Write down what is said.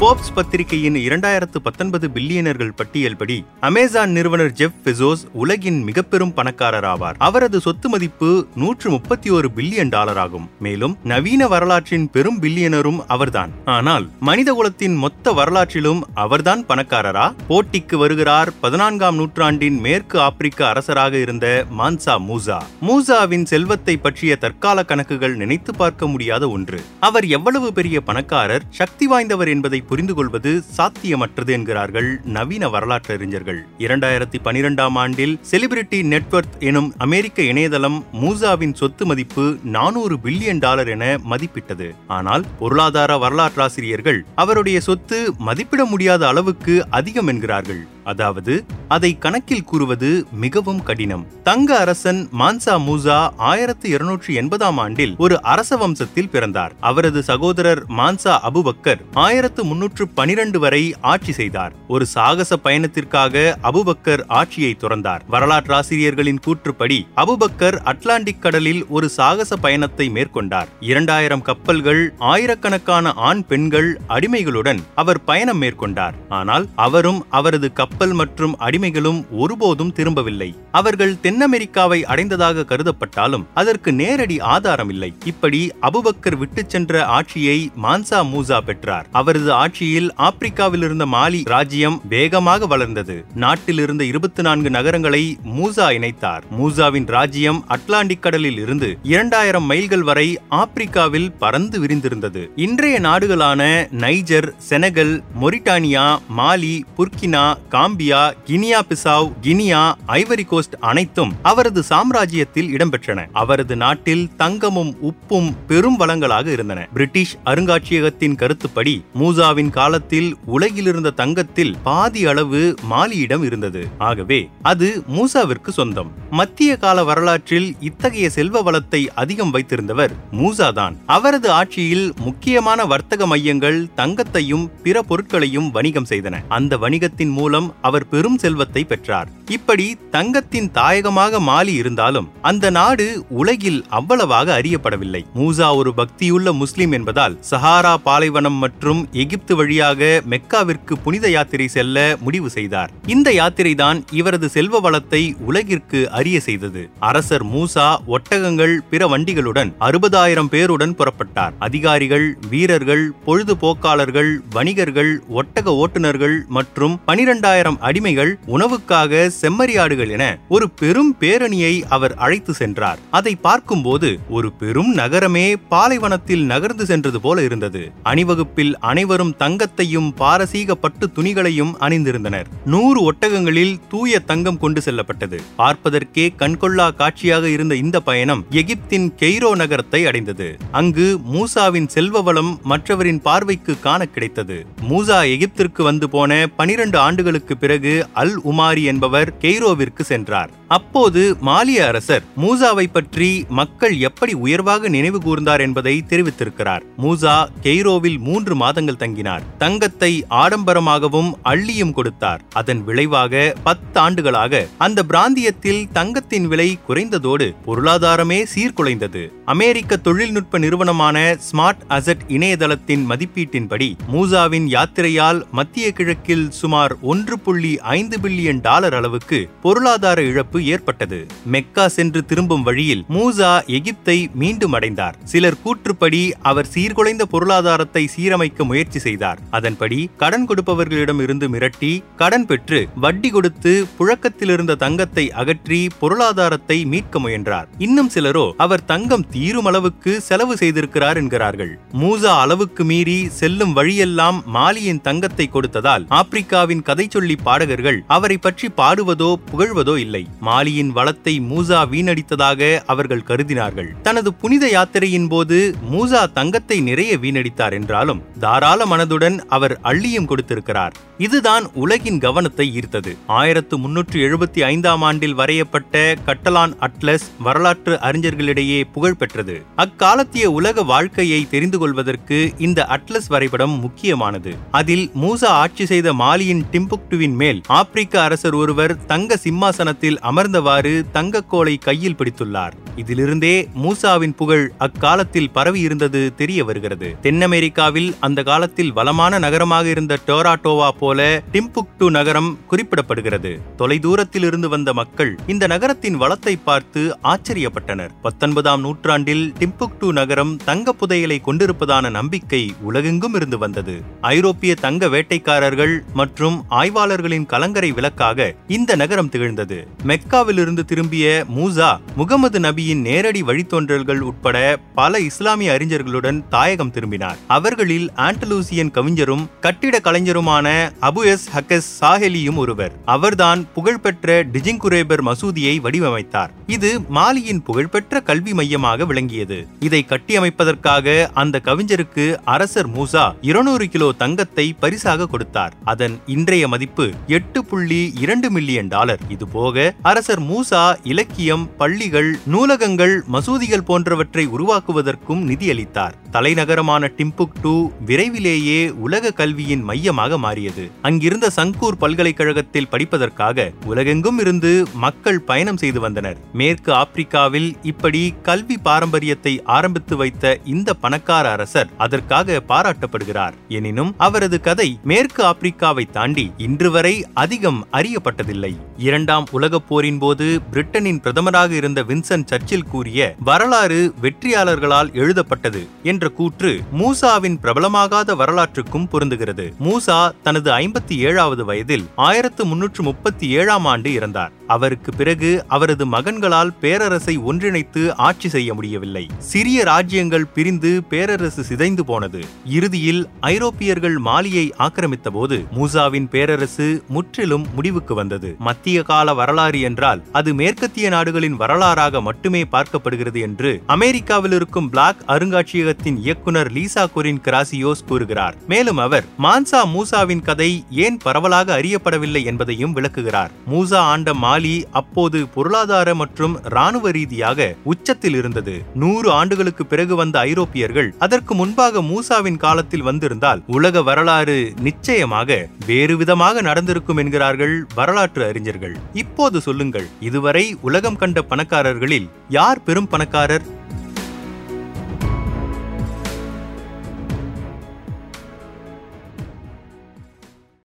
Forbes பத்திரிகையின் இரண்டாயிரத்து பத்தொன்பது பில்லியனர்கள் பட்டியல்படி அமேசான் நிறுவனர் ஜெஃப் பெசோஸ் உலகின் மிகப்பெரும் பணக்காரர் ஆவார் அவரது சொத்து மதிப்பு நூற்று முப்பத்தி ஒரு பில்லியன் டாலர் ஆகும் மேலும் நவீன வரலாற்றின் பெரும் பில்லியனரும் அவர்தான். ஆனால் மனித குலத்தின் மொத்த வரலாற்றிலும் அவர்தான் பணக்காரரா? போட்டிக்கு வருகிறார் பதினான்காம் நூற்றாண்டின் மேற்கு ஆப்பிரிக்க அரசராக இருந்த மான்சா மூசா. மூசாவின் செல்வத்தை பற்றிய தற்கால கணக்குகள் நினைத்து பார்க்க முடியாத ஒன்று. அவர் எவ்வளவு பெரிய பணக்காரர் சக்தி வாய்ந்தவர் என்பதை புரிந்து கொள்வது சாத்தியமற்றது என்கிறார்கள் நவீன வரலாற்றறிஞர்கள் இரண்டாயிரத்தி பனிரெண்டாம் ஆண்டில் செலிபிரிட்டி நெட்வொர்க் எனும் அமெரிக்க இணையதளம் மூசாவின் சொத்து மதிப்பு நானூறு பில்லியன் டாலர் என மதிப்பிட்டது. ஆனால் பொருளாதார வரலாற்றாசிரியர்கள் அவருடைய சொத்து மதிப்பிட முடியாத அளவுக்கு அதிகம் என்கிறார்கள். அதாவது அதை கணக்கில் கூறுவது மிகவும் கடினம். தங்க அரசன் மான்சா மூசா ஆயிரத்தி இருநூற்றி எண்பதாம் ஆண்டில் ஒரு அரச வம்சத்தில் பிறந்தார். அவரது சகோதரர் மான்சா அபுபக்கர் ஆயிரத்து முன்னூற்று பனிரெண்டு வரை ஆட்சி செய்தார். ஒரு சாகச பயணத்திற்காக அபுபக்கர் ஆட்சியை துறந்தார். வரலாற்றாசிரியர்களின் கூற்றுப்படி அபுபக்கர் அட்லாண்டிக் கடலில் ஒரு சாகச பயணத்தை மேற்கொண்டார். இரண்டாயிரம் கப்பல்கள் ஆயிரக்கணக்கான ஆண் பெண்கள் அடிமைகளுடன் அவர் பயணம் மேற்கொண்டார். ஆனால் அவரும் அவரது கப்பல் கப்பல் மற்றும் அடிமைகளும் ஒருபோதும் திரும்பவில்லை. அவர்கள் தென் அமெரிக்காவை அடைந்ததாக கருதப்பட்டாலும் அதற்கு நேரடி ஆதாரம் இல்லை இப்படி அபுபக்கர் விட்டுச் சென்ற ஆட்சியை மான்சா மூசா பெற்றார். அவரது ஆட்சியில் ஆப்பிரிக்காவில் இருந்த மாலி ராஜ்யம் வேகமாக வளர்ந்தது. நாட்டில் இருந்த இருபத்தி நான்கு நகரங்களை மூசா இணைத்தார். மூசாவின் ராஜ்யம் அட்லாண்டிக் கடலில் இருந்து இரண்டாயிரம் மைல்கள் வரை ஆப்பிரிக்காவில் பறந்து விரிந்திருந்தது. இன்றைய நாடுகளான Niger Senegal Mauritania Mali Burkina Gambia Guinea Bissau Guinea Ivory Coast அனைத்தும் அவரது சாம்ராஜ்யத்தில் இடம்பெற்றன. அவரது நாட்டில் தங்கமும் உப்பும் பெரும் வளங்களாக இருந்தன. பிரிட்டிஷ் அருங்காட்சியகத்தின் கருத்துப்படி மூசாவின் காலத்தில் உலகிலிருந்த தங்கத்தில் பாதி அளவு மாலியிடம் இருந்தது. ஆகவே அது மூசாவிற்கு சொந்தம். மத்திய கால வரலாற்றில் இத்தகைய செல்வ வளத்தை அதிகம் வைத்திருந்தவர் மூசாதான். அவரது ஆட்சியில் முக்கியமான வர்த்தக மையங்கள் தங்கத்தையும் பிற பொருட்களையும் வணிகம் செய்தன. அந்த வணிகத்தின் மூலம் அவர் பெரும் செல்வத்தை பெற்றார். இப்படி தங்கத்தின் தாயகமாக மாலி இருந்தாலும் அந்த நாடு உலகில் அவ்வளவாக அறியப்படவில்லை. மூசா ஒரு பக்தியுள்ள முஸ்லிம் என்பதால் சஹாரா பாலைவனம் மற்றும் எகிப்து வழியாக மெக்காவிற்கு புனித யாத்திரை செல்ல முடிவு செய்தார். இந்த யாத்திரை தான் இவரது செல்வ வளத்தை உலகிற்கு அறிய செய்தது. அரசர் மூசா ஒட்டகங்கள் பிற வண்டிகளுடன் அறுபதாயிரம் பேருடன் புறப்பட்டார். அதிகாரிகள் வீரர்கள் பொழுதுபோக்காளர்கள் வணிகர்கள் ஒட்டக ஓட்டுநர்கள் மற்றும் பனிரெண்டாயிரம் அடிமைகள் உணவுக்காக செம்மறியாடுகள் என ஒரு பெரும் பேரணியை அவர் அழைத்து சென்றார். அதை பார்க்கும்போது ஒரு பெரும் நகரமே பாலைவனத்தில் நகர்ந்து சென்றது போல இருந்தது. அணிவகுப்பில் அனைவரும் தங்கத்தையும் பாரசீக பட்டு துணிகளையும் அணிந்திருந்தனர். நூறு ஒட்டகங்களில் தூய தங்கம் கொண்டு செல்லப்பட்டது. பார்ப்பதற்கே கண்கொள்ளா காட்சியாக இருந்த இந்த பயணம் எகிப்தின் கெய்ரோ நகரத்தை அடைந்தது. அங்கு மூசாவின் செல்வ வளம் மற்றவரின் பார்வைக்கு காண கிடைத்தது. மூசா எகிப்திற்கு வந்து போன பனிரெண்டு ஆண்டுகளுக்கு பிறகு அல் உமாரி என்பவர் கெய்ரோவிற்கு சென்றார். அப்போது மாலிய அரசர் மூசாவை பற்றி மக்கள் எப்படி உயர்வாக நினைவு கூர்ந்தார் என்பதை தெரிவித்திருக்கிறார். மூசா கெய்ரோவில் மூன்று மாதங்கள் தங்கினார். தங்கத்தை ஆடம்பரமாகவும் அள்ளியும் கொடுத்தார். அதன் விளைவாக பத்து ஆண்டுகளாக அந்த பிராந்தியத்தில் தங்கத்தின் விலை குறைந்ததோடு பொருளாதாரமே சீர்குலைந்தது. அமெரிக்க தொழில்நுட்ப நிறுவனமான ஸ்மார்ட் அசட் இணையதளத்தின் மதிப்பீட்டின்படி மூசாவின் யாத்திரையால் மத்திய கிழக்கில் சுமார் ஒன்று புள்ளி ஐந்து பில்லியன் டாலர் அளவுக்கு பொருளாதார இழப்பு ஏற்பட்டது. மெக்கா சென்று திரும்பும் வழியில் மூசா எகிப்தை மீண்டும் அடைந்தார். சிலர் கூற்றுப்படி அவர் சீர்குலைந்த பொருளாதாரத்தை சீரமைக்க முயற்சி செய்தார். அதன்படி கடன் கொடுப்பவர்களிடம் இருந்து மிரட்டி கடன் பெற்று வட்டி கொடுத்து புழக்கத்திலிருந்த தங்கத்தை அகற்றி பொருளாதாரத்தை மீட்க முயன்றார். இன்னும் சிலரோ அவர் தங்கம் தீரும் அளவுக்கு செலவு செய்திருக்கிறார் என்கிறார்கள். மூசா அளவுக்கு மீறி செல்லும் வழியெல்லாம் மாலியின் தங்கத்தை கொடுத்ததால் ஆப்பிரிக்காவின் கதை சொல்லி பாடகர்கள் அவரை பற்றி பாடுவதோ புகழ்வதோ இல்லை. மாலியின் வளத்தை மூசா வீணடித்ததாக அவர்கள் கருதினார்கள். தனது புனித யாத்திரையின் போது மூசா தங்கத்தை நிறைய வீணடித்தார் என்றாலும் தாராள மனதுடன் அவர் அள்ளியும் கொடுத்திருக்கிறார். இதுதான் உலகின் கவனத்தை ஈர்த்தது. ஆயிரத்து முன்னூற்று எழுபத்தி ஐந்தாம் ஆண்டில் வரையப்பட்ட கட்டலான் அட்லஸ் வரலாற்று அறிஞர்களிடையே புகழ் பெற்றது. அக்காலத்திய உலக வாழ்க்கையை தெரிந்து கொள்வதற்கு இந்த அட்லஸ் வரைபடம் முக்கியமானது. அதில் மூசா ஆட்சி செய்த மாலியின் டிம்புக்டுவின் மேல் ஆப்பிரிக்க அரசர் ஒருவர் தங்க சிம்மாசனத்தை சிம்மாசனத்தில் அமர்ந்தவாறு தங்கக்கோலை கையில் பிடித்துள்ளார். இதிலிருந்தே மூசாவின் புகழ் அக்காலத்தில் பரவி இருந்தது தெரிய வருகிறது. தென் அமெரிக்காவில் அந்த காலத்தில் வளமான நகரமாக இருந்த டோராட்டோவா போல டிம்புக்டு நகரம் குறிப்பிடப்படுகிறது. தொலைதூரத்தில் இருந்து வந்த மக்கள் இந்த நகரத்தின் வளத்தை பார்த்து ஆச்சரியப்பட்டனர். பத்தொன்பதாம் நூற்றாண்டில் டிம்புக்டு நகரம் தங்க புதையலை கொண்டிருப்பதான நம்பிக்கை உலகெங்கும் இருந்து வந்தது. ஐரோப்பிய தங்க வேட்டைக்காரர்கள் மற்றும் ஆய்வாளர்களின் கலங்கரை விளக்காக இந்த நகரம் திகழ்ந்தது. மெக்காவிலிருந்து திரும்பிய மூசா முகமது நபியின் நேரடி வழித்தோன்றல்கள் உட்பட பல இஸ்லாமிய அறிஞர்களுடன் தாயகம் திரும்பினார். அவர்களில் ஆண்டலூசியன் கவிஞரும் கட்டிட கலைஞருமான அபு எஸ் ஹக்கஸ் சாஹெலியும் ஒருவர். அவர்தான் புகழ்பெற்ற டிஜிங்குரேபர் மசூதியை வடிவமைத்தார். இது மாலியின் புகழ்பெற்ற கல்வி மையமாக விளங்கியது. இதை கட்டியமைப்பதற்காக அந்த கவிஞருக்கு அரசர் மூசா இருநூறு கிலோ தங்கத்தை பரிசாக கொடுத்தார். அதன் இன்றைய மதிப்பு எட்டு புள்ளி இரண்டு மில்லியன் டாலர். இதுபோக போக அரசர் மூசா இலக்கியம் பள்ளிகள் நூலகங்கள் மசூதிகள் போன்றவற்றை உருவாக்குவதற்கும் நிதியளித்தார். தலைநகரமான டிம்புக்டு விரைவிலேயே உலக கல்வியின் மையமாக மாறியது. அங்கிருந்த சங்கூர் பல்கலைக்கழகத்தில் படிப்பதற்காக உலகெங்கும் இருந்து மக்கள் பயணம் செய்து வந்தனர். மேற்கு ஆப்பிரிக்காவில் இப்படி கல்வி பாரம்பரியத்தை ஆரம்பித்து வைத்த இந்த பணக்கார அரசர் அதற்காக பாராட்டப்படுகிறார். எனினும் அவரது கதை மேற்கு ஆப்பிரிக்காவை தாண்டி இன்று வரை அதிகம் அறியப்பட்டதில்லை. இரண்டாம் உலகப் போரின் போது பிரிட்டனின் பிரதமராக இருந்த வின்சன் சர்ச்சில் கூறிய வரலாறு வெற்றியாளர்களால் எழுதப்பட்டது என்ற கூற்று மூசாவின் பிரபலமாகாத வரலாற்றுக்கும் பொருந்துகிறது. மூசா தனது ஐம்பத்தி ஏழாவது வயதில் ஆயிரத்து முன்னூற்று முப்பத்தி ஏழாம் ஆண்டு இறந்தார். அவருக்கு பிறகு அவரது மகன்களால் பேரரசை ஒன்றிணைத்து ஆட்சி செய்ய முடியவில்லை. சிறிய ராஜ்யங்கள் பிரிந்து பேரரசு சிதைந்து போனது. இறுதியில் ஐரோப்பியர்கள் மாலியை ஆக்கிரமித்த போது மூசாவின் பேரரசு முற்றிலும் முடிவுக்கு வந்தது. மத்திய கால வரலாறு என்றால் அது மேற்கத்திய நாடுகளின் வரலாறாக மட்டுமே பார்க்கப்படுகிறது என்று அமெரிக்காவில் இருக்கும் பிளாக் அருங்காட்சியகத்தின் இயக்குனர் லீசா கொரின் கிராசியோஸ் கூறுகிறார். மேலும் அவர் மான்சா மூசாவின் கதை ஏன் பரவலாக அறியப்படவில்லை என்பதையும் விளக்குகிறார். மூசா ஆண்ட மாலி அப்போது பொருளாதார மற்றும் இராணுவ ரீதியாக உச்சத்தில் இருந்தது. நூறு ஆண்டுகளுக்கு பிறகு வந்த ஐரோப்பியர்கள் அதற்கு முன்பாக மூசாவின் காலத்தில் வந்திருந்தால் உலக வரலாறு நிச்சயமாக வேறு விதமாக நடந்திருக்கும் என்கிறார்கள் வரலாற்று அறிஞர்கள். இப்போது சொல்லுங்கள் இதுவரை உலகம் கண்ட பணக்காரர்களில் யார் பெரும் பணக்காரர்?